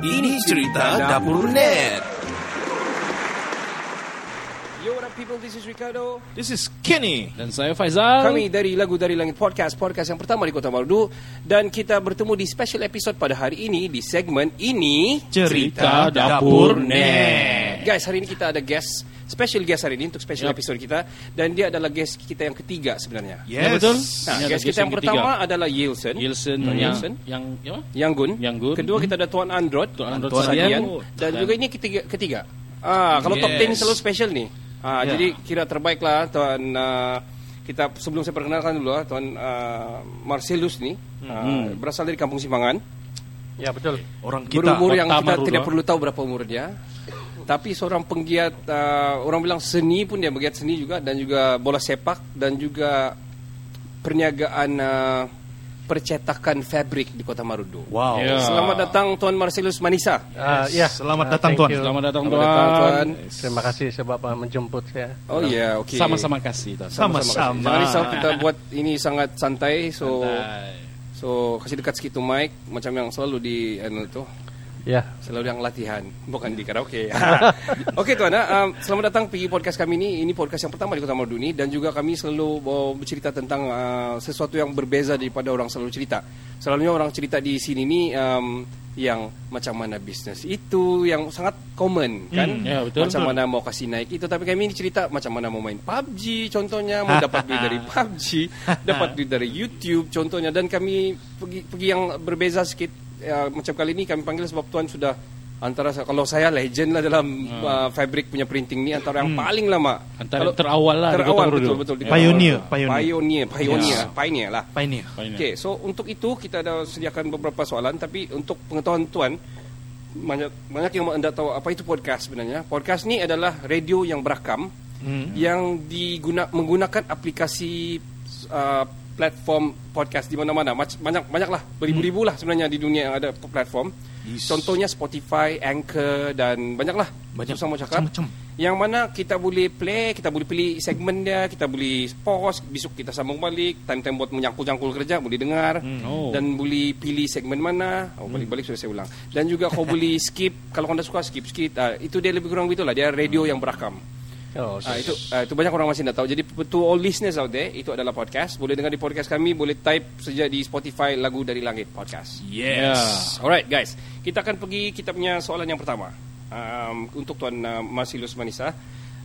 Ini cerita dapur net. Yo, what up people? This is Ricardo. This is Kenny. Dan saya Faizal. Kami dari Lagu Dari Langit Podcast, podcast yang pertama di Kota Marudu. Dan kita bertemu di special episode pada hari ini di segmen ini Cerita Dapur Net. Guys, hari ini kita ada guest, special guest hari ini untuk special Yup. episode kita. Dan dia adalah guest kita yang ketiga sebenarnya. Yes. Ya, betul. Nah, guest guest kita yang yang pertama ketiga. adalah Yilson. Yilson Hmm. yang yang ya? Yanggun. Yanggun. Kedua kita ada Tuan Androd. Tuan Androd Tuan Sadian. Sadian. Dan juga ini ketiga. ketiga. Ah, kalau top Yes. 10 selalu special nih. Ah, Ya. Jadi kira terbaik lah Tuan ah, kita sebelum saya perkenalkan dulu ah, Tuan ah, Marcelus nih ah, berasal dari Kampung Simpangan. Ya betul. Orang kita. Berumur yang kita tidak ah. perlu tahu berapa umurnya. Tapi seorang penggiat ah, orang bilang seni pun dia penggiat seni juga dan juga bola sepak dan juga perniagaan ah, percetakan fabrik di Kota Marudu. Wow. Ya. Selamat datang Tuan Marcelus Manisa. Ah, ya. Selamat Ah, datang, Tuan. you. Selamat datang Selamat datang, Tuan. Terima kasih sebab ah, menjemput saya. Oh iya, oke. Sama-sama kasih. Tuan. Sama-sama. Jangan risau kita buat ini sangat santai, so Santai. so kasih dekat sedikit mic macam yang selalu di anu tuh, Ya. selalu yang latihan, bukan di karaoke. Oke tuan, um, selamat datang pergi podcast kami ini. Ini podcast yang pertama di Kota Marudu ini dan juga kami selalu mau bercerita tentang ah, sesuatu yang berbeza daripada orang selalu cerita. Selalunya orang cerita di sini ni um, yang macam mana bisnes itu yang sangat common kan Hmm, ya, betul, macam betul. mana mau kasih naik itu tapi kami ini cerita macam mana mau main PUBG contohnya mau dapat duit dari PUBG dapat duit dari YouTube contohnya dan kami pergi pergi yang berbeza sedikit ya, macam kali ini kami panggil sebab tuan sudah antara kalau saya legend lah dalam uh, fabric punya printing ni antara yang paling lama Antara Kalau- terawal lah terawal betul betul di Kota Pioneer, pioneer. pioneer pioneer Ya. pioneer lah Pioneer. Pioneer. Okey, so untuk itu kita ada sediakan beberapa soalan tapi untuk pengetahuan tuan banyak banyak yang anda tahu apa itu podcast sebenarnya. Podcast ni adalah radio yang berakam yang diguna menggunakan aplikasi uh, platform podcast di mana-mana. Banyak banyaklah beribu-ribu lah sebenarnya di dunia yang ada platform. Yes. Contohnya Spotify, Anchor dan banyaklah. Banyak. Susah mau cakap. Macam-macam. Yang mana kita boleh play, kita boleh pilih segmen dia, kita boleh pause, besok kita sambung balik, time-time buat menyangkul-jangkul kerja boleh dengar Oh. dan boleh pilih segmen mana. Oh, balik-balik sudah saya ulang. Dan juga kau boleh skip kalau anda suka skip skip. Ah, itu dia lebih kurang begitulah dia radio yang berakam. Oh, Ah, itu ah, itu banyak orang masih tidak tahu. Jadi to all listeners out there itu adalah podcast. Boleh dengar di podcast kami, boleh type saja di Spotify lagu dari langit podcast. Yes. Alright guys, kita akan pergi kita punya soalan yang pertama um, untuk Tuan uh, Marcellus Manisa.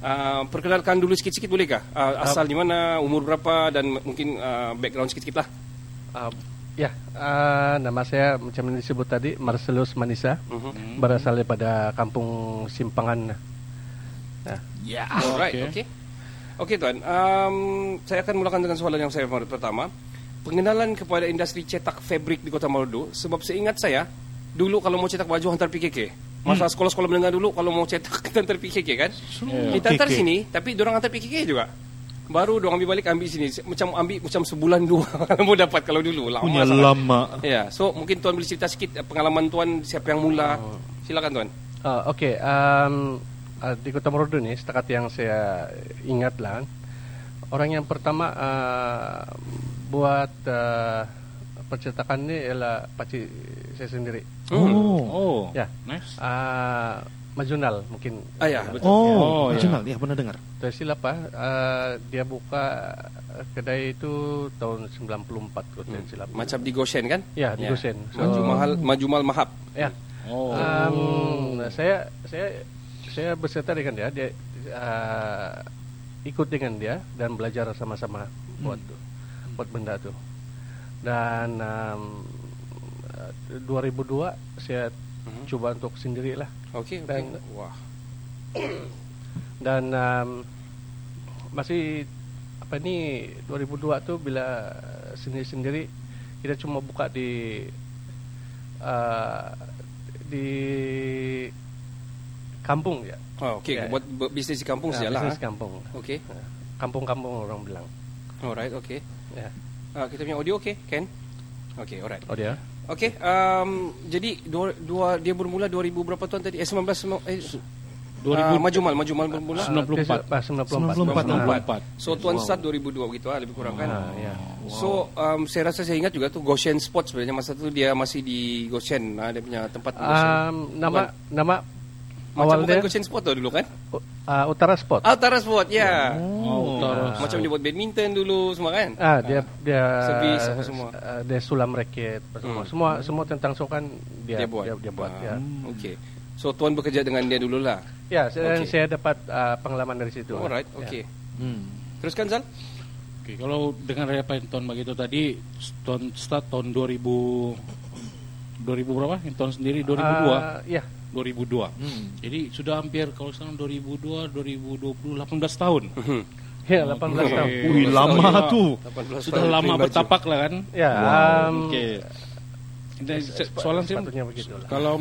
Uh, perkenalkan dulu sikit-sikit bolehkah? Uh, asal di mana, umur berapa dan mungkin uh, background sikit-sikit lah. Ah, ya. Ah, nama saya macam yang disebut tadi Marcelus Manisa. Mhm. Berasal daripada kampung Simpangan. Nah, Ya. Alright, okay. okey. Okey tuan, um, saya akan mulakan dengan soalan yang saya pertama. Pengenalan kepada industri cetak fabrik di Kota Marudu sebab seingat saya dulu kalau mau cetak baju hantar PKK. Masa sekolah-sekolah menengah dulu kalau mau cetak kita hantar PKK kan? Kita hantar sini tapi orang hantar PKK juga. Baru dorang ambil balik ambil sini macam ambil macam sebulan dua mau dapat kalau dulu lama Punya sangat. lama. Ya, so mungkin tuan boleh cerita sikit pengalaman tuan siapa yang mula. Silakan tuan. ah, Okey. Um, ah, di Kota Marudu ni setakat yang saya ingat lah. Orang yang pertama ah, buat ah, percetakan ni ialah pakcik saya sendiri. Oh. Oh. Ya. Nice. Ah, Majunal mungkin. Ah ya, betul. Oh, Oh, ya. original. Ya, pernah dengar. Silap ah, ah, dia buka kedai itu tahun 94 kalau Hmm. silap. Macam di Goshen kan? Ya, di Goshen. So- Maju mahal, maju mahap. Ya. Oh. Um, saya saya saya berserta dengan dia, dia ah, ikut dengan dia dan belajar sama-sama buat buat benda tu. Dan um, 2002 saya Mhm. cuba untuk sendirilah. Okey, okey. Dan- Wah. Dan um, masih apa ni 2002 tu bila sendiri-sendiri kita cuma buka di uh, di kampung ya. Oh, okey, Ya. buat buat bisnes di kampung Ah, sajalah. bisnes ah. kampung. Okey. Ah, Kampung-kampung orang bilang. Alright, okey. Ya. Ah, kita punya audio okey, Ken? Okey, alright. Oh dia. Okey, um, jadi dua, dua dia bermula 2000 berapa tuan tadi? Eh 19 sembilan- eh Ah, maju mal, maju mal bermula. 94. Ah, 94. 94. 94. So tuan start 2002 gitu ah lebih kurang kan. Ah, ya. So um, saya rasa saya ingat juga tuh Goshen Sport sebenarnya masa itu dia masih di Goshen, ah, dia punya tempat di Goshen. Um, nama nama Macam awal bukan dia Goshen Sport tuh dulu kan? uh, Utara Sport. Ah, Utara Sport, ya. Oh, utara. Macam dia buat badminton dulu semua kan? Ah, dia dia Servis apa semua. uh, dia sulam raket apa semua. Semua semua tentang sokan dia Dia buat. Dia, dia buat Ah, ya. Okey. So tuan bekerja dengan dia dulu lah. Ya, saya, Okey. saya dapat uh, pengalaman dari situ. Alright, Ya. okey. Hmm. Teruskan Zal? Oke, kalau dengan apa yang Tuan begitu tadi, Tuan start tahun 2000 2000 berapa? Yang Tuan sendiri 2002. Ah, ya. 2002. Jadi sudah hampir kalau sekarang 2002, 2020 18 tahun. Ya, 18 tahun. Wih, lama tuh. 18 Sudah tahun lama baju. bertapak lah kan? Ya, um, Oke. Dan se- soalan saya lah. kalau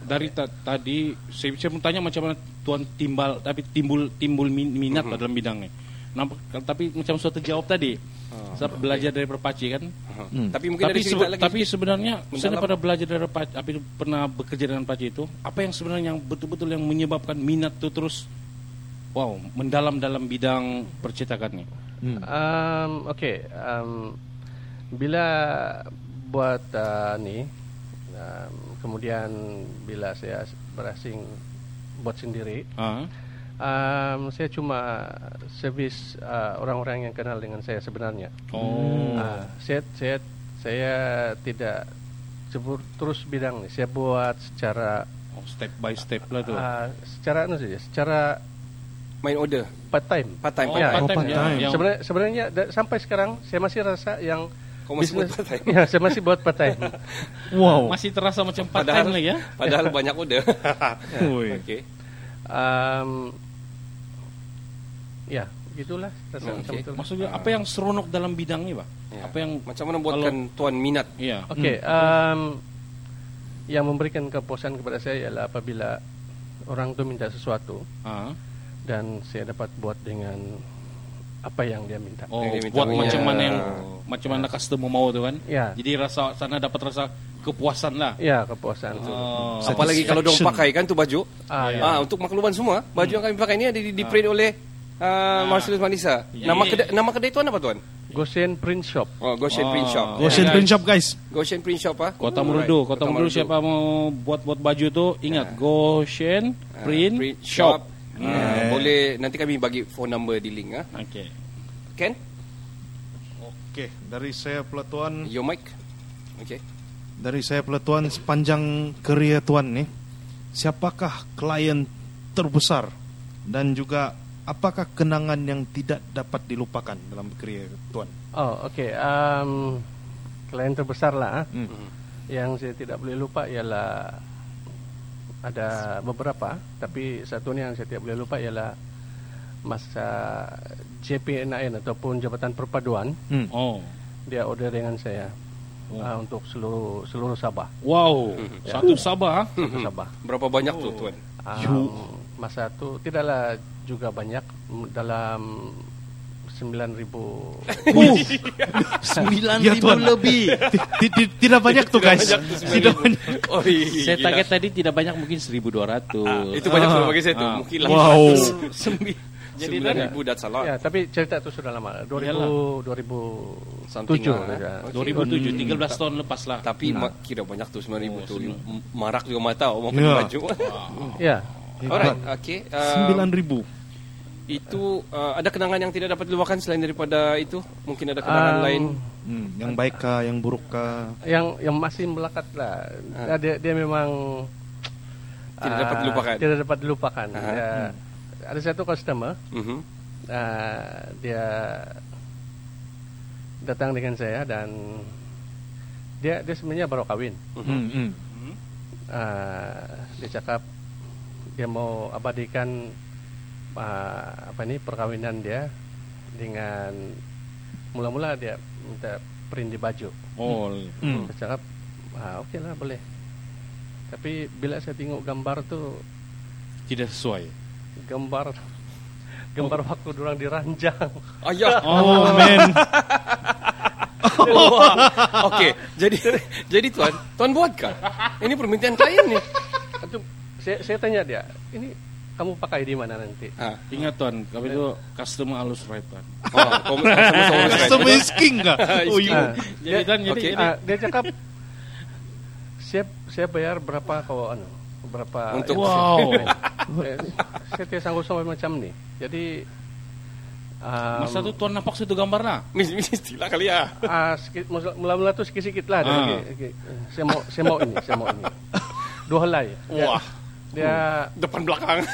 dari ta- tadi saya, saya mau tanya macam mana tuan timbal tapi timbul timbul min- minat lah dalam bidangnya. Nampak, tapi macam suatu jawab tadi. Saya belajar dari perpaci kan. Hmm. Tapi mungkin Tapi, dari cerita sebe- lagi. tapi sebenarnya saya daripada belajar dari perpaci, tapi pernah bekerja dengan paci itu, apa yang sebenarnya yang betul-betul yang menyebabkan minat itu terus wow, mendalam dalam bidang percetakannya. Um, Okey, um, bila buat uh, ni, um, kemudian bila saya berasing buat sendiri, Ah. Um, saya cuma servis uh, orang-orang yang kenal dengan saya sebenarnya. Oh. Uh, saya saya saya tidak sebut terus bidang ni. Saya buat secara Oh, step by step lah tu. uh, secara anu saja, secara main order part time. part time. Oh, Ya, part-time, oh, ya. part-time. Yang- Sebenarnya, sebenarnya da- sampai sekarang saya masih rasa yang Kau masih buat? Ya, saya masih buat part time. Wow. Masih terasa macam part Padahal time lagi ya. Padahal banyak order. Wih. Okey. um, ya, gitulah rasa Hmm, macam okey. itu. Maksudnya apa yang seronok dalam bidangnya, Pak? Ya. Apa yang Macam mana buatkan tuan minat? Iya. Okey, um, yang memberikan kepuasan kepada saya ialah apabila orang tu minta sesuatu Ah. dan saya dapat buat dengan apa yang dia minta. Oh, Yang dia minta. buat macam Ya. mana yang macam mana customer mau tu kan? Ya. Jadi rasa sana dapat rasa kepuasan lah. Ya, kepuasan. Oh. Apalagi kalau dong pakai kan tu baju. Ah, ya. Ah, untuk makluman semua, baju yang kami pakai ini ada di, di print oleh uh, Marcellus Manisa. Ya, Nama ya, kedai ya. nama kedai tuan apa tuan? Gosen Print Shop. Oh, Goshen Oh. Print Shop. Goshen guys. Print Shop guys. Goshen Print Shop ah. Kota. Merudu, Kota, Merudu siapa mau buat-buat baju tu ingat Goshen Ah, Print, Shop. Ah, boleh nanti kami bagi phone number di link ah. Okey. Ken, Oke, dari saya peletuan your mic. Okey. dari saya peletuan sepanjang kerja tuan nih, siapakah klien terbesar dan juga apakah kenangan yang tidak dapat dilupakan dalam kerja tuan? Oh, okey. Um, klien terbesar lah. ah. Hmm. Yang saya tidak boleh lupa ialah ada beberapa, tapi satu ni yang saya tidak boleh lupa ialah masa JPNIN ataupun Jabatan Perpaduan Hmm. Oh. dia order dengan saya Oh. ah, untuk seluruh seluruh Sabah. Wow, satu Sabah. ah. Satu Sabah. Berapa banyak tu tuan? Um, masa tu tidaklah juga banyak dalam 9000 Sembilan ribu lebih. Tidak banyak tuh guys. Tidak banyak. Oh, iya, Saya gila. target tadi tidak banyak mungkin 1200. Ah, itu banyak tu bagi saya tu. Ah. Mungkin Wow. Jadi Sembilan. ribu that's a lot. Ya, tapi cerita itu sudah lama. 2000 Something 2007 lah, saja. eh. 2007, 13 tahun lepas lah. Tapi ma- kira banyak tu 9 ribu Oh, tu. senang. M- Marak juga mata Ya. pakai baju. Ya. Alright, okay. Um, Sembilan ribu. Itu uh, ada kenangan yang tidak dapat dilupakan selain daripada itu? Mungkin ada kenangan Um, lain? Hmm, yang baik kah, yang buruk kah? yang yang masih melekat lah. Ah. Dia dia memang Tidak ah, dapat dilupakan. Tidak dapat dilupakan. Aha. Ya, ada satu customer Mhm. ah, dia datang dengan saya dan dia dia sebenarnya baru kawin. Hmm, hmm. Ah, dia cakap dia mau abadikan ah, apa ini perkawinan dia dengan mula-mula dia minta print di baju. Oh, Hmm. Saya cakap, ah, okey lah boleh. Tapi bila saya tengok gambar tu, tidak sesuai. gambar gambar waktu orang diranjang. Ayah. Oh, man. Wah. Okey, jadi jadi tuan, tuan buatkah? Ini permintaan klien ni. Itu saya, saya tanya dia, ini kamu pakai di mana nanti? Ah. Ingat tuan, kami itu customer halus right tuan. Oh, Customer is king kah? Oh, Ah, Jadi tuan, jadi, jadi ah, dia cakap siap saya bayar berapa kau anu berapa Untuk- wow. Eh, saya tidak sanggup sampai macam ni. Jadi um, Masa tu tuan nampak situ gambar lah. Mis- Mestilah kali ya. ah, sikit, mula-mula tu sikit-sikit lah. Ah. Ah. Okay, Saya mau saya mau ini, saya mau ini. Dua helai. Dia, Wah, Dia depan belakang.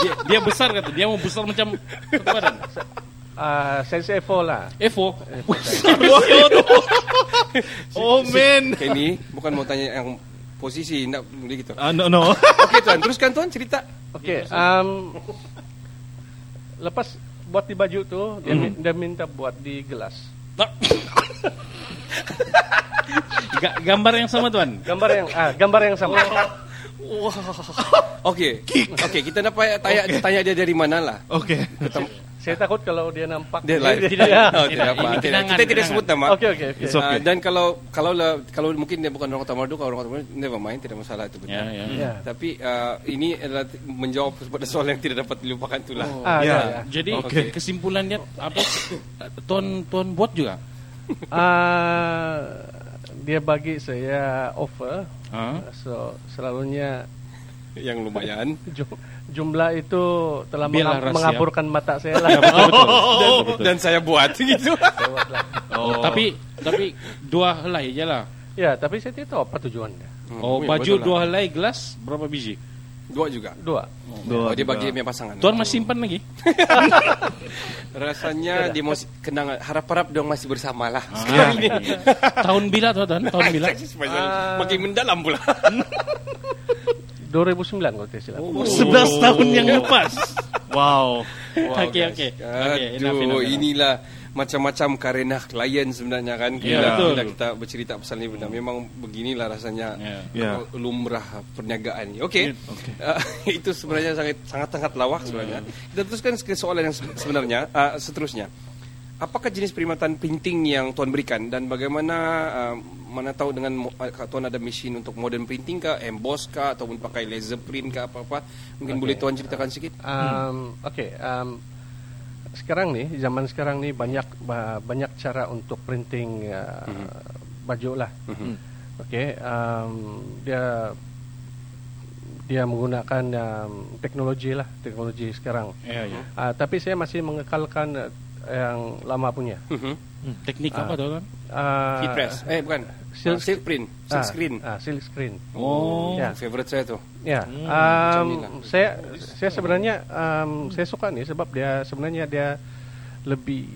Dia, dia besar kata, dia mau besar macam satu badan. ah, size A4 lah. Evo. Oh man. Ini bukan mau tanya yang posisi nak boleh gitu. Ah, no, no. Okey tuan, teruskan tuan cerita. Okey, um, lepas buat di baju tu, dia, mi- dia minta buat di gelas. Ga- gambar yang sama tuan. Gambar yang ah, gambar yang sama. Okey. Okey, kita nak payah tanya tanya dia dari mana lah. Okey. Saya takut kalau dia nampak Dia live. Tidak, Ya. Oh, Tidak, apa. Tidak. kenangan, Kita tidak sebut nama. Okey okey okey. It's okay. Ah, dan kalau kalau lah kalau mungkin dia bukan orang Kota Merdu, kalau orang Kota Merdu, never mind, tidak masalah itu betul. Ya, ya. Ya. Tapi ah, ini adalah menjawab pada soal yang tidak dapat dilupakan itulah. Ah, Ya. ya. ya. Jadi Okey. kesimpulan dia apa? Tuan tuan buat juga. Ah, dia bagi saya offer. Ah. So selalunya Yang lumayan. ju- jumlah itu telah Biarlah mengaburkan mata saya lah. betul betul. Dan, dan saya buat gitu. Saya buat lah. Oh. Tapi tapi dua helai je lah. Ya, tapi saya tidak tahu apa tujuannya. Oh, Hmm, baju betul lah. dua helai gelas berapa biji? Dua juga. Dua. Oh, dia bagi punya pasangan. Tuan masih simpan lagi? Rasanya dia mau kenang harap-harap dong masih bersama lah. Ah, tahun bila tuan? tuan? Tahun bila? Ah. Makin mendalam pula. 2009 kalau tidak silap. Oh. 11 tahun yang lepas. Wow. Okey okey. Okey, enough, Aduh, enough, enough. inilah macam-macam karena klien sebenarnya kan Ya, bila, betul. bila kita bercerita pasal ini benar memang beginilah rasanya Ya. Ya. uh, lumrah perniagaan ini. Okey. Okey. Uh, itu sebenarnya sangat sangat sangat lawak sebenarnya. Kita teruskan ke soalan yang se- sebenarnya uh, seterusnya. Apakah jenis perkhidmatan printing yang tuan berikan dan bagaimana uh, mana tahu dengan uh, tuan ada mesin untuk modern printing kah, emboss kah ataupun pakai laser print kah apa-apa? Mungkin boleh tuan ceritakan sedikit? Um, Oke, um, sekarang nih, zaman sekarang nih banyak ba- banyak cara untuk printing uh, baju lah. Oke, um, dia dia menggunakan um, teknologi lah, teknologi sekarang. Ya, ya. Uh, tapi saya masih mengekalkan uh, yang lama punya. Mhm. Hmm, Teknik apa tuan? Uh, Heat press. Eh bukan. silk- Silk, silk print. Silk ah, screen. ah, silk screen. Oh. Ya. Favorite saya tuh. Ya, macam um, saya saya sebenarnya um, saya suka nih sebab dia sebenarnya dia lebih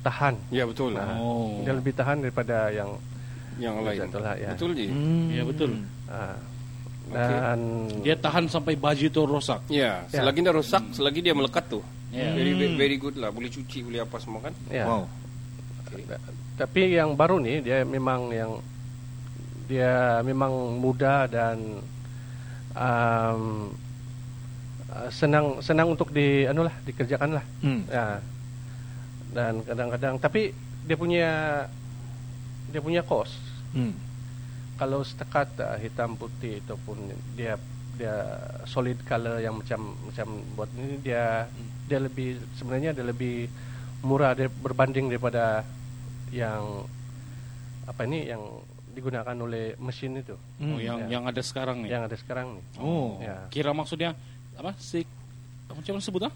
tahan. Ya betul. Nah, Oh. Dia lebih tahan daripada yang Yang lain. Betul lah, ya. Betul je. Ya betul. uh, dan Dia tahan sampai baju itu rosak. Ya, Ya. selagi dia rosak, selagi dia melekat tuh. Ya. Very very good lah. Boleh cuci, boleh apa semua kan? ya. Wow. Tapi yang baru nih dia memang yang dia memang mudah dan um, uh, senang senang untuk di anu lah dikerjakan lah. Hmm. Ya. Dan kadang-kadang tapi dia punya dia punya kos. Hmm. Kalau setakat uh, hitam putih ataupun dia dia solid color yang macam macam buat ini dia dia lebih sebenarnya dia lebih murah dia berbanding daripada yang apa ini yang digunakan oleh mesin itu Oh, yang Ya. yang ada sekarang nih. yang ada sekarang nih. Oh. Ya. Kira maksudnya apa? Silk macam mana sebut ah?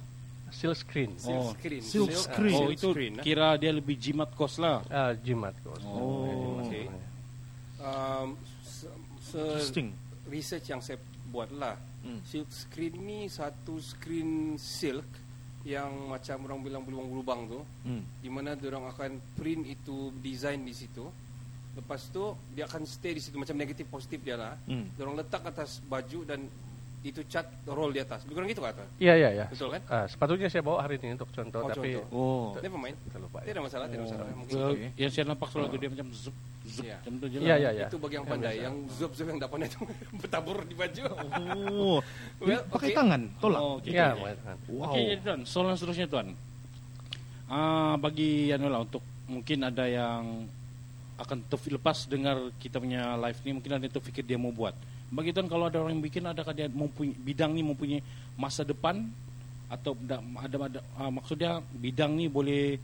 Silk screen. Oh. screen. Silk screen. Oh, silk itu screen, ah. kira dia lebih jimat kos lah. Ah, jimat kos. Oh, Jimat okey. kos. Um, se, se- Interesting. research yang saya buat lah. Hmm. Silk screen ni satu screen silk yang macam orang bilang berlubang-lubang tu. Hmm. di mana orang akan print itu design di situ. Lepas tu dia akan stay di situ macam negatif positif dia lah. Hmm. Orang letak atas baju dan itu cat roll di atas. Lebih kurang gitu kata. Iya, iya, iya. Betul kan? Ah, sepatutnya saya bawa hari ini untuk contoh Oh, tapi contoh. Oh. Never mind. terlupa. Tidak masalah, tidak masalah. Mungkin Well, Okey. Yang saya nampak soal itu dia macam zup zup Ya. macam tu je lah. Iya, iya, iya. itu bagi yang pandai. Yang zup-zup yang tak pandai itu bertabur di baju. Oh. Well, Pakai okay. tangan, tolak. Oh, okey. Ya, mengatakan. Wow. Okey, jadi tuan, soalan seterusnya tuan. Ah, bagi anu lah untuk mungkin ada yang akan terlepas dengar kita punya live ni mungkin ada yang terfikir dia mau buat. Bagi tuan kalau ada orang yang bikin adakah dia mempunyai bidang ni mempunyai masa depan atau da- ada ada uh, maksudnya bidang ni boleh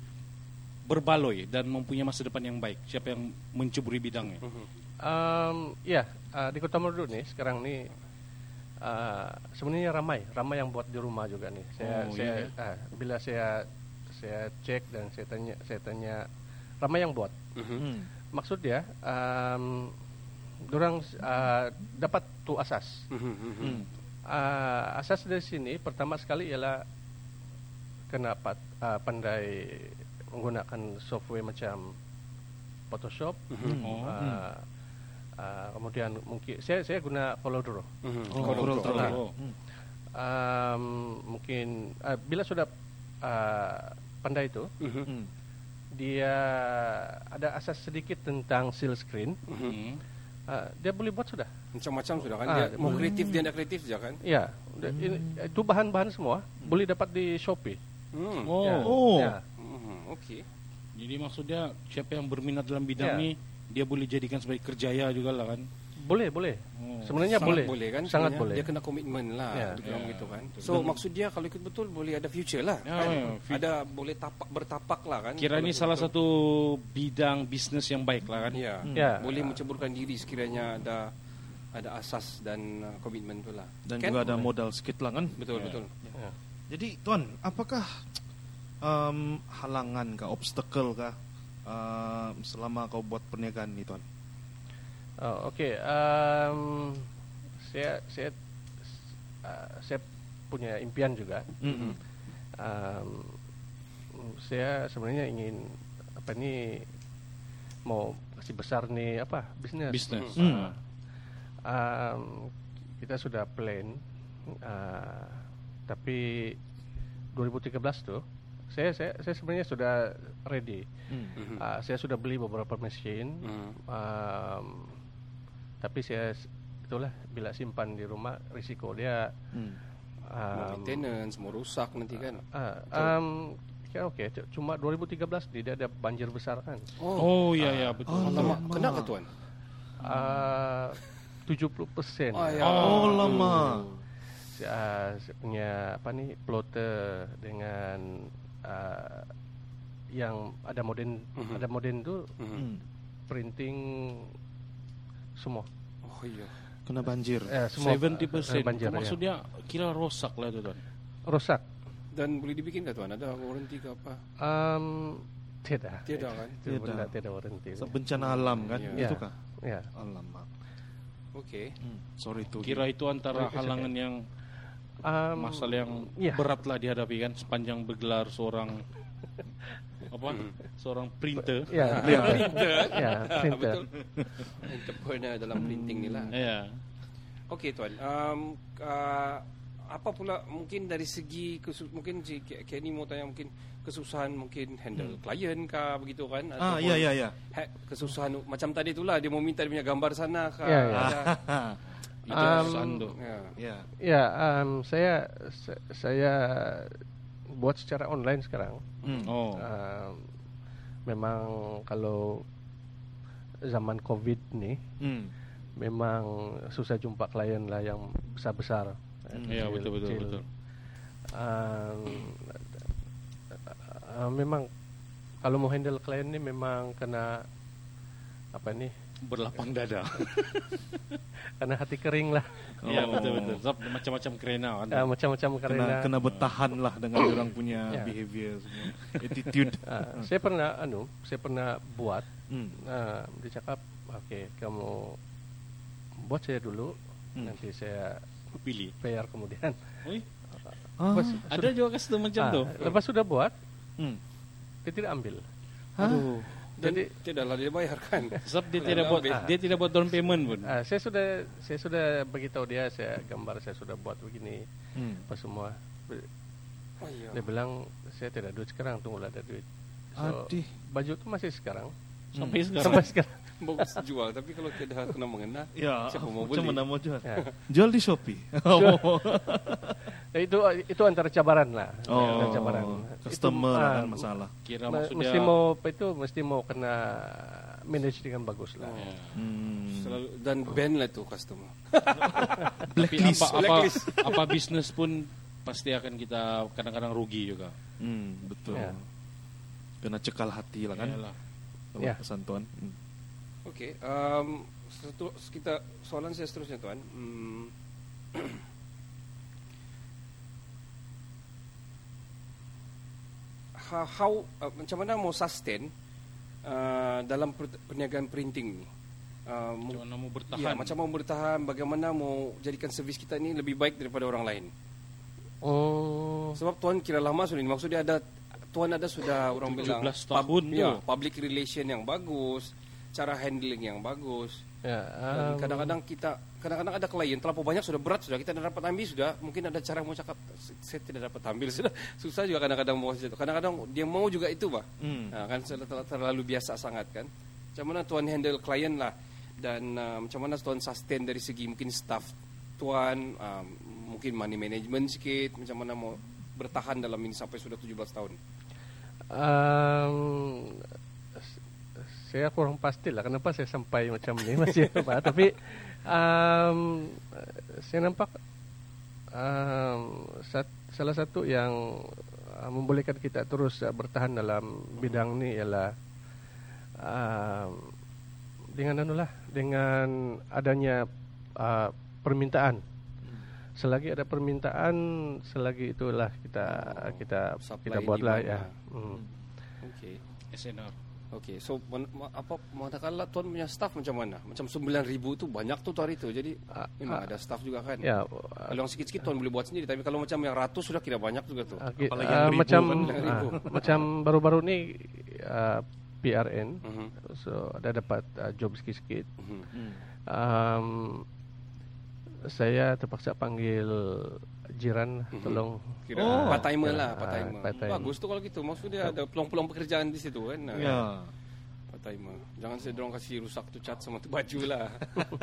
berbaloi dan mempunyai masa depan yang baik. Siapa yang mencuburi bidangnya? Um, ya, uh, di Kota Merdu nih sekarang nih uh, sebenarnya ramai, ramai yang buat di rumah juga nih. Saya, Oh, saya iya. ah, bila saya saya cek dan saya tanya, saya tanya ramai yang buat. Hmm. Maksud dia, um, orang uh, dapat tu asas. Hmm. Uh, asas dari sini pertama sekali ialah kena pat, uh, pandai menggunakan software macam Photoshop. Oh. Uh, uh, kemudian mungkin saya saya guna Color untuk- Draw. Oh. Hmm. Um, mungkin uh, bila sudah uh, pandai itu, dia ada asas sedikit tentang seal screen. Hmm. Uh, dia boleh buat sudah. Macam-macam sudah kan. Ah, Dia mau kreatif dia tidak kreatif saja kan. Ya, ini, itu bahan-bahan semua boleh dapat di Shopee. Hmm. Oh. Ya, Oh. ya. Mhm. Okey. Jadi maksudnya siapa yang berminat dalam bidang Ya. ni dia boleh jadikan sebagai kerjaya juga lah kan. Boleh, boleh. Oh. Sebenarnya Sangat boleh. kan Sangat sebenarnya. boleh. Dia kena komitmen lah Ya. Dia Ya. gitu kan So maksud dia kalau ikut betul Boleh ada future lah Ya, kan? ya, fu- Ada boleh tapak bertapak lah kan Kira ini salah betul. satu bidang bisnes yang baik lah kan. Ya. Ya. Boleh menceburkan diri sekiranya ada ada asas dan uh, komitmen tu lah. Dan Kan? juga ada modal sikit lah kan. Betul Ya. betul. Ya. Jadi tuan, apakah um, halangan kah, obstacle kah um, selama kau buat perniagaan ni tuan? Oh, Okey, um, saya saya uh, saya punya impian juga. Mm-mm. Um, saya sebenarnya ingin apa ni mau kasih besar nih apa bisnes. Bisnes. Hmm. Um, kita sudah plan, uh, tapi 2013 tuh saya saya saya sebenarnya sudah ready. Hmm. Mhm. Uh, saya sudah beli beberapa mesin. Hmm. Um, tapi saya itulah bila simpan di rumah risiko dia Hmm. Um, maintenance, mau rusak nanti kan. ah, um, ya oke c- cuma 2013 dia ada banjir besar kan Oh iya ya betul. Oh, lama. Kena ke tuan? uh, 70 persen Oh, ya. Oh, lama. saya, saya punya apa nih plotter dengan uh, yang ada modern Mhm. ada modern tuh Mhm. Hmm. printing semua Oh iya. Kena banjir. eh, semua 70% eh, banjir ya. maksudnya kira rosak lah tu tuan. rusak Dan boleh dibikin ke tuan? Ada warranty ke apa? Um, tidak. Tidak kan? Itu Tidak. benda tidak warranty. So, bencana alam kan? Ya. Itu Ya. kah? Ya. Alamak. Okey. Hmm. Sorry to Kira itu antara Oke, halangan yang Um, masalah yang ya. berat lah dihadapi kan sepanjang bergelar seorang apa seorang printer. Ya, Ya. Printer. ya, printer. Betul. Entrepreneur dalam printing ni lah. Ya. Okey tuan. Um, uh, apa pula mungkin dari segi kesu- mungkin si Kenny mau tanya mungkin kesusahan mungkin handle klien kah begitu kan Ah, ya, ya, ya. ha- kesusahan macam tadi itulah dia mau minta dia punya gambar sana kah Ya, ya. Itu Um, tu. ya. ya. Ya, um, saya sa- saya buat secara online sekarang. Hmm. Oh. Um, memang kalau zaman Covid ni Hmm. memang susah jumpa klien lah yang besar-besar. Ya betul betul Kecil. betul. Um, uh, memang kalau mau handle klien ni memang kena apa ni? Berlapang dada. Kena hati kering lah. Ya betul betul. Sebab macam-macam kerena kan. Ah, macam-macam Kena, kerana kena bertahan lah dengan orang punya Ya. behavior semua. Attitude. Ah, saya pernah anu, saya pernah buat Hmm. uh, dia cakap, "Okey, kamu buat saya dulu, Hmm. nanti saya Pilih. bayar kemudian." Oi, Ah. Lepas, ada juga customer macam ah, tu. lepas sudah buat, Hmm. dia tidak ambil. Aduh. Dan Jadi tidaklah dia bayarkan Sebab dia tidak buat dia tidak buat down payment pun. ah, saya sudah saya sudah beritahu dia, saya gambar saya sudah buat begini, Hmm. apa semua. oh, iya. Dia bilang saya tidak ada duit sekarang, tunggulah ada duit. So, Aduh. baju tu masih sekarang. Sampai sekarang. Sampai sekarang. bagus jual tapi kalau tidak kena mengena Ya, siapa mau beli mana mau jual? Ya. Jual di Shopee. Eh, itu itu antara cabaran lah. Oh, Antara cabaran. customer Itu, ah, kan masalah. Kira Ma- maksudnya mesti mau apa itu mesti mau kena manage dengan bagus lah. Ya. Hmm. Selalu dan ban lah tu customer. Blacklist. apa, apa, Blacklist. apa bisnes pun pasti akan kita kadang-kadang rugi juga. Hmm, betul. Ya. Kena cekal hati lah kan. Yalah. Kalau Ya. pesan tuan. Hmm. Okey, um, satu kita soalan saya seterusnya tuan. Hmm, how, how uh, macam mana mau sustain uh, dalam per- perniagaan printing ni? Uh, Macam mana mau bertahan? Ya, macam mau bertahan, bagaimana mau jadikan servis kita ni lebih baik daripada orang lain. Oh, Sebab tuan kira lama sudah ini. Maksudnya ada tuan ada sudah orang 17 bilang tahun tu. ya, public relation yang bagus, cara handling yang bagus. ya. Dan um, kadang-kadang kita kadang-kadang ada klien terlalu banyak sudah berat sudah kita dah dapat ambil sudah mungkin ada cara mau cakap saya tidak dapat ambil sudah susah juga kadang-kadang mau itu kadang-kadang dia mau juga itu bah Hmm. Nah, kan sudah terlalu, biasa sangat kan macam mana tuan handle klien lah dan uh, macam mana tuan sustain dari segi mungkin staff tuan um, mungkin money management sikit macam mana mau bertahan dalam ini sampai sudah 17 tahun Um, saya kurang pasti lah kenapa saya sampai macam ni masih apa. Tapi um, saya nampak um, sat, salah satu yang uh, membolehkan kita terus uh, bertahan dalam bidang ni ialah um, dengan anulah dengan adanya uh, permintaan. Selagi ada permintaan, selagi itulah kita Oh, kita kita buatlah ya. lah. Hmm. okey SNR. Okey, so ma- apa manakala tuan punya staff macam mana? Macam 9000 tu banyak tu hari tu. Jadi Ah, memang ada staff juga kan. Ya, Kalau yang sikit-sikit tuan boleh buat sendiri, tapi kalau macam yang ratus sudah kira banyak juga tu. Okay, Apalagi uh, yang ribu macam kan. Yang ribu. macam baru-baru ni uh, PRN, Mhm. so ada dapat uh, job sikit-sikit. Hmm. Um, saya terpaksa panggil jiran Mhm. tolong. Kira Oh. part timer lah, Ah, part timer. Bagus tu kalau gitu. Maksudnya ada peluang-peluang pekerjaan di situ kan. Ah, Ya. Part timer. Jangan saya dorong kasih rusak tu cat sama tu baju lah.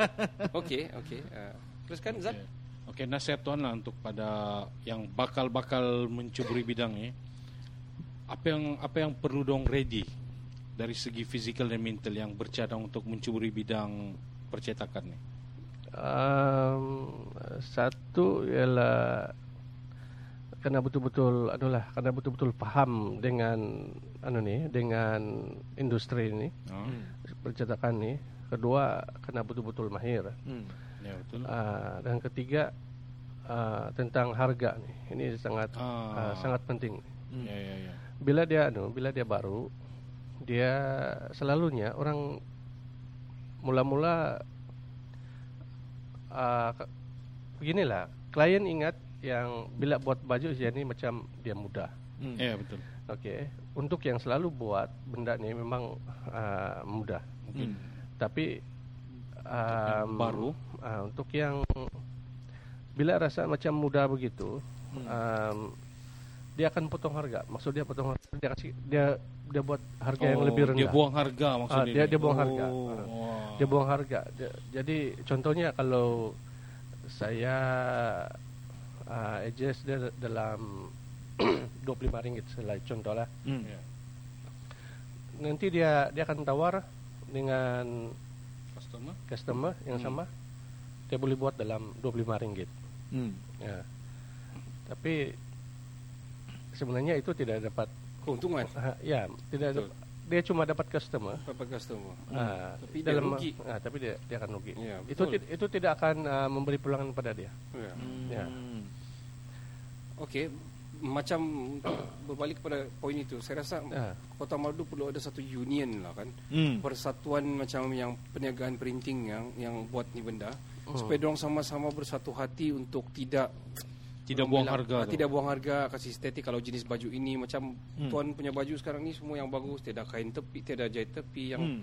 okey, okey. Ah, teruskan Zat. Okey, nasihat tuan lah untuk pada yang bakal-bakal mencuburi bidang ni. Apa yang apa yang perlu dong ready dari segi fizikal dan mental yang bercadang untuk mencuburi bidang percetakan ni. Um, satu ialah kena betul-betul anulah kena betul-betul faham dengan anu ni dengan industri ni Ha? percetakan ni kedua kena betul-betul mahir Hmm. Ya betul. uh, dan ketiga uh, tentang harga ni ini sangat Ah. uh, sangat penting Ya ya ya. bila dia anu bila dia baru dia selalunya orang mula-mula uh, beginilah klien ingat yang bila buat baju jadi macam dia mudah Hmm. Ya betul. okey untuk yang selalu buat benda ni memang uh, mudah Mungkin tapi yang um, baru. uh, untuk yang bila rasa macam mudah begitu um, dia akan potong harga maksud dia potong harga dia kasih dia dia buat harga yang Oh, lebih rendah Dia buang harga maksudnya. dia ni. dia buang harga Oh. Ah, Wah. dia buang harga Dia- jadi contohnya kalau saya uh, adjust dia dalam 25 ringgit lah Hmm. Ya. nanti dia dia akan tawar dengan Customer. customer yang Hmm. sama dia boleh buat dalam 25 ringgit Hmm. ya tapi sebenarnya itu tidak dapat Keuntungan ya tidak Betul. dapat, dia cuma dapat customer dapat customer. ah, Tapi dia rugi. ah, tapi dia dia akan rugi Ya, itu betul. ti- itu tidak akan ah, memberi peluang pada dia Ya. Ya. Hmm. Okey, macam berbalik kepada poin itu, saya rasa Ah. Kota Marudu perlu ada satu union lah kan. Hmm. Persatuan macam yang perniagaan printing yang yang buat ni benda Hmm. supaya dorang sama-sama bersatu hati untuk tidak Tidak buang bilang, harga ah. Tidak buang harga kasih estetik kalau jenis baju ini macam Hmm. tuan punya baju sekarang ni semua yang bagus, tiada kain tepi, tiada jahit tepi yang Hmm.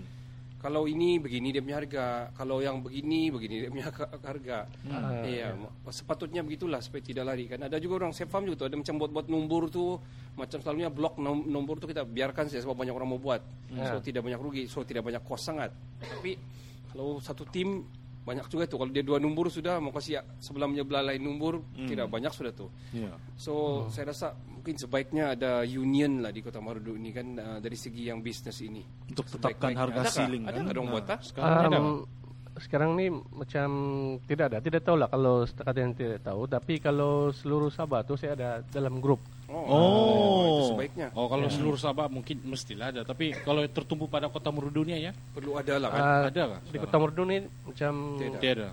kalau ini begini dia punya harga, kalau yang begini begini dia punya harga. Ah, Iya, sepatutnya begitulah supaya tidak lari kan. Ada juga orang saya faham juga tu ada macam buat-buat nombor tu macam selalunya blok nom- nombor tu kita biarkan saja sebab banyak orang mau buat. So Ya. tidak banyak rugi, so tidak banyak kos sangat. Tapi kalau satu tim banyak juga tu kalau dia dua nombor sudah mau kasih sebelumnya belalai nombor kira banyak sudah tu. Ya. So saya rasa mungkin sebaiknya ada union lah di Kota Marudu ini kan uh, dari segi yang bisnes ini. Untuk tetapkan harga Adakah? ceiling Ada kan? nggak dong Nah. buat? Sekarang ni ada. Um, sekarang ni macam tidak ada. Tidak tahu lah kalau setakat yang tidak tahu. Tapi kalau seluruh Sabah tu saya ada dalam grup. Oh. itu sebaiknya Oh kalau seluruh Sabah mungkin mestilah ada. Tapi kalau tertumpu pada kota Merudunia ya perlu ada lah kan. Ah, ada kah Di Kota Merdu ni macam Tidak. tiada.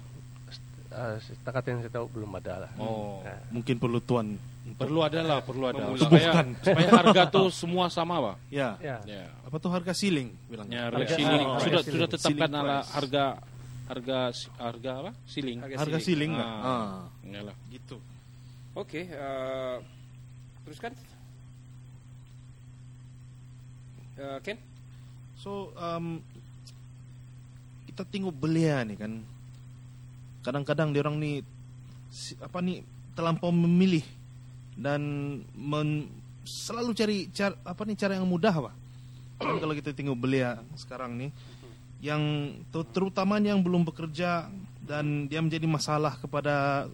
uh, setakat yang saya tahu belum ada lah. Oh Ah. Mungkin perlu tuan. perlu ada lah perlu ada supaya supaya harga tu semua sama pak. Ya. Ya. Ya. Apa tuh harga ceiling Ya, bilangnya? harga Harga- ceiling ah, sudah sudah tetapkan ala harga harga harga apa? Ceiling. Harga Harga ceiling lah. Ah. Ah. Yalah. Gitu. Okey, uh, teruskan. Uh, Ken? So um, kita tengok belia nih kan. Kadang-kadang dia orang nih apa nih terlampau memilih dan men, selalu cari cara apa nih cara yang mudah pak. Kalau kita tengok belia sekarang nih yang ter- terutama yang belum bekerja dan dia menjadi masalah kepada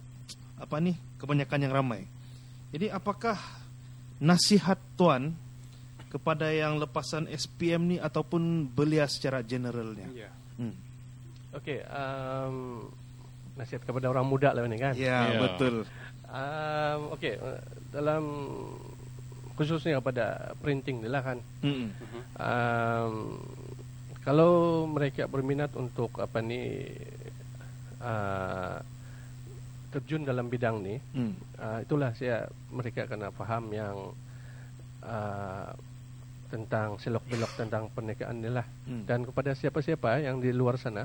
apa nih kebanyakan yang ramai. Jadi apakah nasihat tuan kepada yang lepasan SPM ni ataupun belia secara generalnya? Ya. Hmm. Okey, um, nasihat kepada orang muda lah ini kan. Ya, Ya. betul. Um, Okey, uh, dalam khususnya pada printing ni lah kan. Hmm. Um, kalau mereka berminat untuk apa ni uh, terjun dalam bidang ni, Hmm. uh, itulah saya mereka kena faham yang uh, tentang selok belok tentang perniagaan ni lah. Hmm. Dan kepada siapa-siapa yang di luar sana,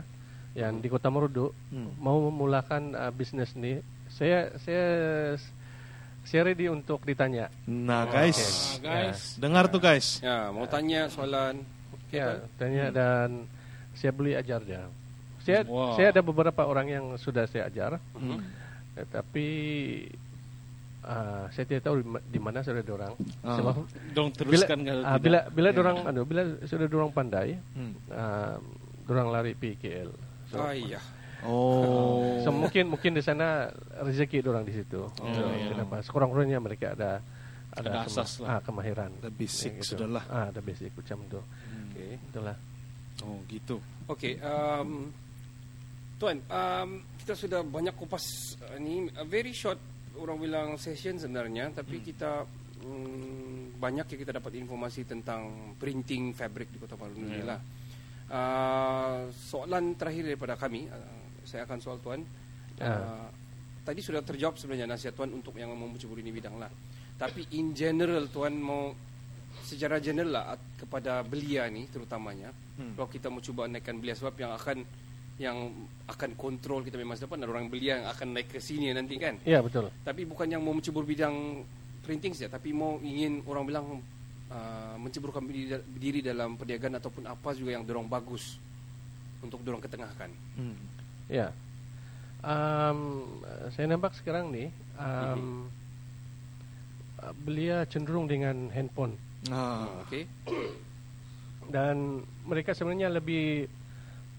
yang di Kota Merudu Hmm. mau memulakan uh, bisnes ni, saya saya saya ready untuk ditanya. Nah, guys. Ah, guys. Dengar tuh guys. Ya, mau tanya soalan. Ya, tanya dan saya boleh ajar dia. Saya Wow. saya ada beberapa orang yang sudah saya ajar, Hmm. Eh, tapi uh, saya tidak tahu di ma- di mana sudah orang. Ah. Sebab Dong bila teruskan kalau ah, tidak. bila bila orang anu bila sudah orang pandai, Hmm. uh, orang lari PKL. So, Ah, iya. Oh. so mungkin mungkin di sana rezeki orang di situ. Oh, so, iya. Kenapa? Sekurang-kurangnya mereka ada Ada kema- asas lah. ah, kemahiran. Ada basic Yang gitu. sudahlah. Ah, ada basic macam itu. Okey. Itulah. Oh, gitu. Okey, um, Tuan, um, kita sudah banyak kupas uh, ni a very short orang bilang session sebenarnya, tapi kita um, banyak yang kita dapat informasi tentang printing fabric di Kota Baru ni lah. Uh, soalan terakhir daripada kami, uh, saya akan soal Tuan. Uh, Tadi sudah terjawab sebenarnya nasihat Tuan untuk yang mau mencebur ini bidang lah. Tapi in general Tuan mau secara general lah kepada belia ni terutamanya Hmm. kalau kita mau cuba naikkan belia sebab yang akan yang akan kontrol kita memang masa depan ada orang belia yang akan naik ke sini nanti kan Ya, betul. tapi bukan yang mau mencebur bidang printing saja tapi mau ingin orang bilang uh, menceburkan diri, diri dalam perniagaan ataupun apa juga yang dorong bagus untuk dorong ketengahkan Hmm. Ya. Um, saya nampak sekarang ni um, belia cenderung dengan handphone Ah. okey dan mereka sebenarnya lebih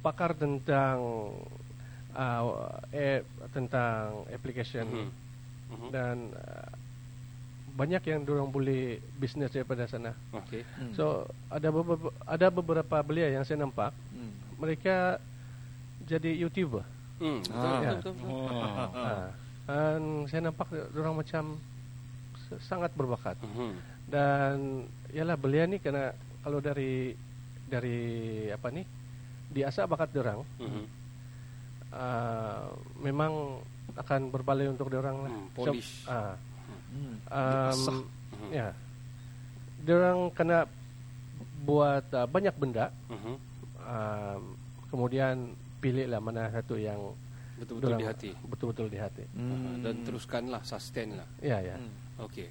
pakar tentang uh, app, tentang application Mhm. Mhm. dan uh, banyak yang dorang boleh bisnes daripada sana. okey Hmm. So ada beberapa ada beberapa belia yang saya nampak Hmm. mereka jadi YouTuber. hmm, Ah. betul, betul, betul. Oh. Ah. Dan saya nampak orang macam sangat berbakat. Mhm. Dan ialah belia ni kena kalau dari dari apa ni diasah bakat orang Mhm. uh, memang akan berbaloi untuk orang lah. Hmm, polish. So, ah, Hmm. um. Mhm. ya, orang kena buat uh, banyak benda. Mhm. Um, kemudian pilihlah mana satu yang betul-betul di hati Betul-betul di hati. Hmm. dan teruskanlah sustain lah Ya, ya. Hmm. Okey.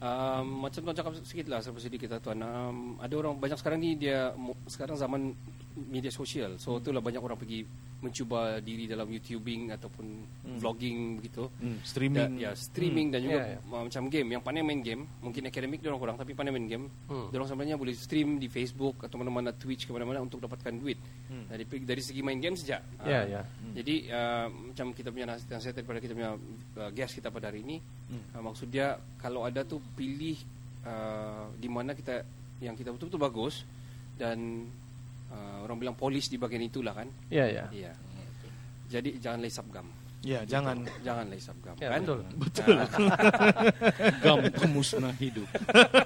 Um, macam tuan cakap sikit lah sedikit kita tuan. Um, ada orang banyak sekarang ni dia sekarang zaman media sosial. So itulah banyak orang pergi mencuba diri dalam YouTubing ataupun vlogging begitu. Hmm, Da, streaming. ya streaming dan juga ya. uh, macam game yang pandai main game mungkin akademik dia orang kurang tapi pandai main game Hmm. dia orang sebenarnya boleh stream di Facebook atau mana-mana Twitch ke mana-mana untuk dapatkan duit dari dari segi main game saja Ya, Ah, ya. jadi uh, macam kita punya nasihat daripada kita punya uh, guest kita pada hari ini uh, maksud dia kalau ada tuh pilih uh, di mana kita yang kita betul-betul bagus dan uh, orang bilang polish di bagian itulah kan? Ya, ya. iya. Jadi jangan lesap gam Ya, jangan. jangan lesap gam Ya, kan betul. Betul. Gam pemusnah hidup.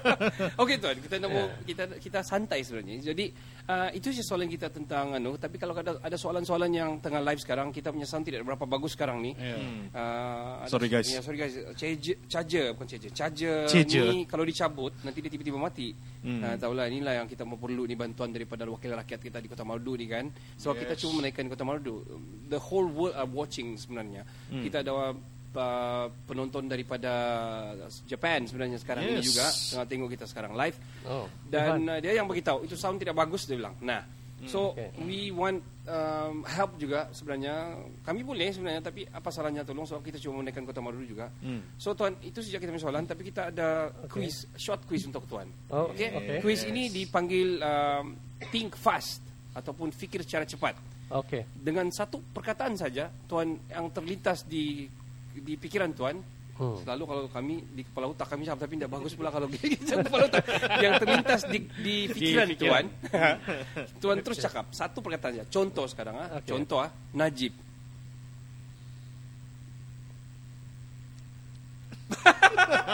Okey tuan, kita nak mau kita kita santai sebenarnya. Jadi uh, itu sih soalan kita tentang anu, tapi kalau ada ada soalan-soalan yang tengah live sekarang, kita punya sound tidak berapa bagus sekarang ni. Ya. Uh, ada- Sorry, guys. Ya, sorry guys. Charger, charger bukan charger. Charger, Charger. ni kalau dicabut nanti dia tiba-tiba mati. Hmm. Uh, tahulah inilah yang kita mau perlu ni bantuan daripada wakil rakyat kita di Kota Marudu ni kan. Sebab yes. kita cuma menaikkan Kota Marudu. The whole world are watching sebenarnya. Kita ada uh, penonton daripada Japan sebenarnya sekarang ini Yes. juga tengah tengok kita sekarang live. Oh, Dan uh, dia yang beritahu itu sound tidak bagus dia bilang. Nah, so Okay. we want um, help juga sebenarnya. Kami boleh sebenarnya tapi apa salahnya tolong sebab kita cuma menaikkan Kota Marudu juga. Hmm. So tuan itu sejak kita punya soalan tapi kita ada quiz short quiz untuk tuan. Oh, Okey. okay. Quiz ini dipanggil um, think fast ataupun fikir secara cepat. Oke. Dengan satu perkataan saja tuan yang terlintas di di pikiran tuan Hmm. Selalu kalau kami di kepala otak kami sama tapi tidak bagus pula kalau di kepala otak yang terlintas di, di pikiran pikiran. tuan. tuan terus cakap satu perkataan saja. Contoh sekarang ah. Okey. Contoh ah Najib.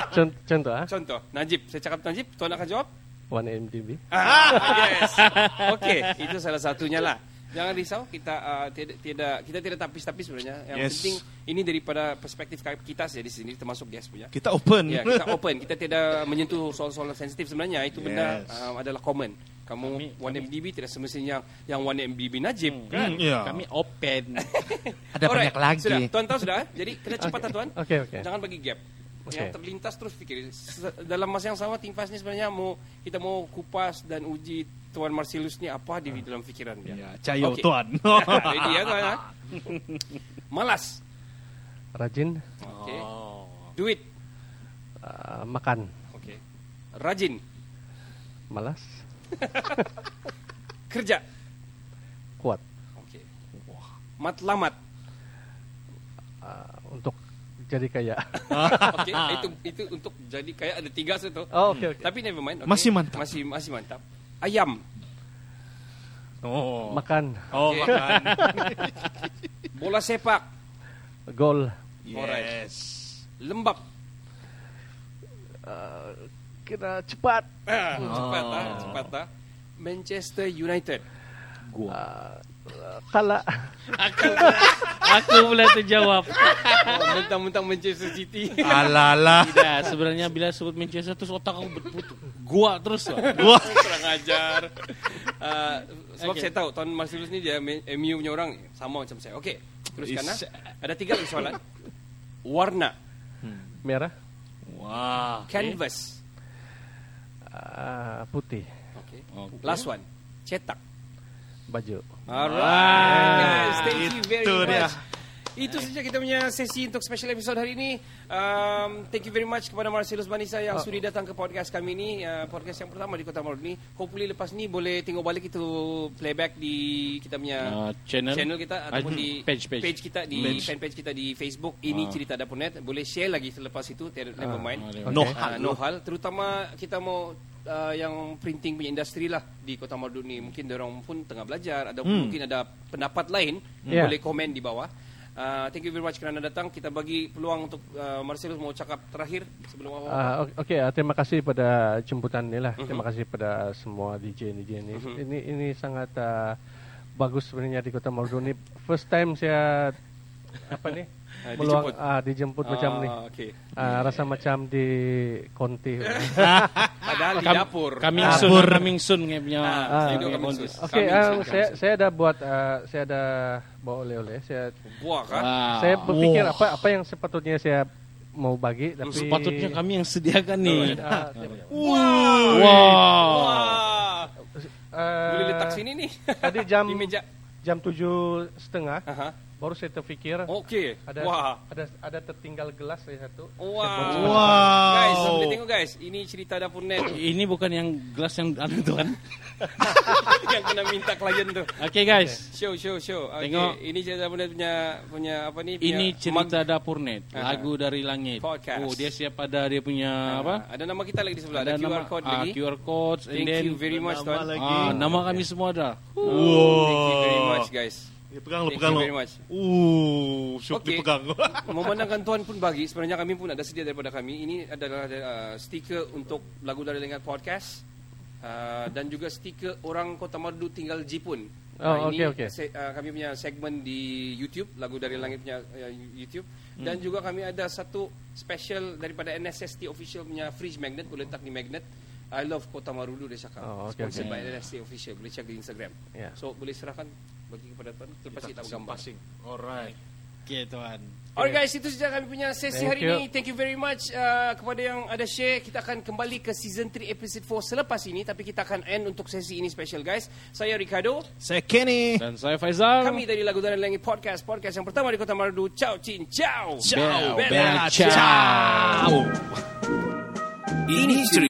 Con- Contoh ah, Contoh Najib. Saya cakap Najib, tuan akan jawab? 1MDB. Ah, yes. Okey, itu salah satunya lah. Jangan risau, kita uh, tidak, tidak kita tidak tapis-tapis sebenarnya. Yang Yes. penting ini daripada perspektif kita saja di sini termasuk guest punya. Kita open. Ya, kita open. Kita tidak menyentuh soal-soal sensitif sebenarnya. Itu benda Yes. uh, adalah common. Kamu Kami- 1MDB tidak semestinya yang 1MDB Najib kan? Hmm, ya. Kami open. Ada banyak lagi. Sudah, tuan tahu sudah. Jadi kena cepat lah tuan. Okey, okey. Jangan bagi gap. Okey. Yang terlintas terus fikir. Se- Dalam masa yang sama Think Fast ni sebenarnya mau kita mau kupas dan uji Tuan Marcellus ni apa di dalam fikiran dia. Ya, cayo Okey. tuan. Ready ya tuan? ha? Malas. Rajin, Okey. Oh. Duit. ah, makan, Okey. Rajin. malas, Kerja. kuat. Okey. Matlamat. Ah, untuk jadi kaya. Okey, itu itu untuk jadi kayak ada tiga satu. Oh, okey, okey. Tapi never mind. okey. Masih mantap. Masih masih mantap. Ayam. Oh. Makan, Oh, Okey. makan. Bola sepak. gol, yes. Lembab. ah, kira cepat, Ah, cepat ah, cepat ah. Manchester United. ah, kalah, aku, aku boleh terjawab. Mentang-mentang Manchester City. Alala. Tidak, sebenarnya bila sebut Manchester terus otak aku berputar. Gua terus. Wak. Wah. Kurang ajar. Ah, sebab Okey. saya tahu Tuan Marcellus ni dia MU punya orang sama macam saya. Okey, teruskan ah. Is- Ada tiga lagi soalan. Warna, merah, Wah. canvas. ah, putih, Okey. Okey. Last one. Cetak. Baju. Alright, guys. Thank you very Itu dia. much. Itu saja kita punya sesi untuk special episode hari ini. Um, thank you very much kepada Marcellus Manisa yang Oh. sudi datang ke podcast kami ini. Uh, podcast yang pertama di Kota Marudu. Hopefully lepas ni boleh tengok balik itu playback di kita punya Uh, channel. channel kita ataupun Ah, di page, page. kita di Page. fanpage kita di Facebook. Ini Ah. cerita dapur.net. Boleh share lagi selepas itu. Never Ah, mind. okay. No Ah, hal. no hal terutama kita mau uh, yang printing punya industri lah di Kota Marudu ni mungkin orang pun tengah belajar ada Hmm. mungkin ada pendapat lain Yeah. boleh komen di bawah Uh, thank you very much kerana datang. Kita bagi peluang untuk uh, Marcellus mau cakap terakhir sebelum awal. Ah, ok- Okey, ah, terima kasih pada jemputan ni lah. Mhm. Terima kasih pada semua DJ DJ ni. Mhm. Ini ini sangat ah, bagus sebenarnya di Kota Marudu ni. First time saya apa ni? Ah, meluang dijemput. ah, dijemput macam ni. Okay. Ah, rasa macam di konti. Padahal di dapur. Coming soon, Dapur. coming soon punya punya. Ah, punya coming soon. Okey, Coming ah, soon, saya saya ada buat ah, saya ada bawa oleh-oleh. Saya Buah? Wah. saya berfikir Wah. apa apa yang sepatutnya saya mau bagi tapi Sepatutnya kami yang sediakan nih. Ah, Wow. Wah. ah, Boleh letak sini nih. Tadi jam di meja. jam tujuh setengah Aha. Baru saya terfikir Okey. ada Wah. ada ada tertinggal gelas saya satu. Wow. Wow. Guys, boleh tengok guys. Ini cerita dapur net Ini bukan yang gelas yang ada tu kan? yang kena minta klien tu. Okey guys. Show, show, show. Okay. Tengok. Ini cerita dapur net punya punya apa ni? Punya Ini cerita mug. dapur net, lagu dari langit. Podcast. Oh, dia siap ada dia punya apa? Ada nama kita lagi di sebelah. Ada, QR code ah, lagi. QR code and Thank then you very much, nama tuan. lagi. ah, nama kami semua ada. Thank you very much, guys. Ya, pegang lo, Thank pegang you lo. very much. Uh, syuk Okey. dipegang. Memandangkan tuan pun bagi, sebenarnya kami pun ada sedia daripada kami. Ini adalah uh, stiker untuk lagu dari Lengat Podcast. Uh, dan juga stiker orang Kota Merdu tinggal Jipun. Oh, ini okey, okey. se- uh, kami punya segmen di YouTube, lagu dari Langit punya uh, YouTube. Dan juga kami ada satu special daripada NSST official punya fridge magnet, boleh letak di magnet. I love Kota Marudu dia cakap. Oh, okey, Sponsored okey. by NSST official, boleh cek di Instagram. Ya. So boleh serahkan bagi kepada tuan lepas kita bergambar. Passing. Alright. Okey tuan. Alright guys, itu saja kami punya sesi Thank hari you. ini. Thank you very much uh, kepada yang ada share. Kita akan kembali ke season 3 episode 4 selepas ini. Tapi kita akan end untuk sesi ini special guys. Saya Ricardo. Saya Kenny. Dan saya Faizal. Kami dari Lagu dari Langit Podcast. Podcast yang pertama di Kota Mardu. Ciao, cin, ciao. Ciao, Bella, Bella, ciao. ciao. Ini cerita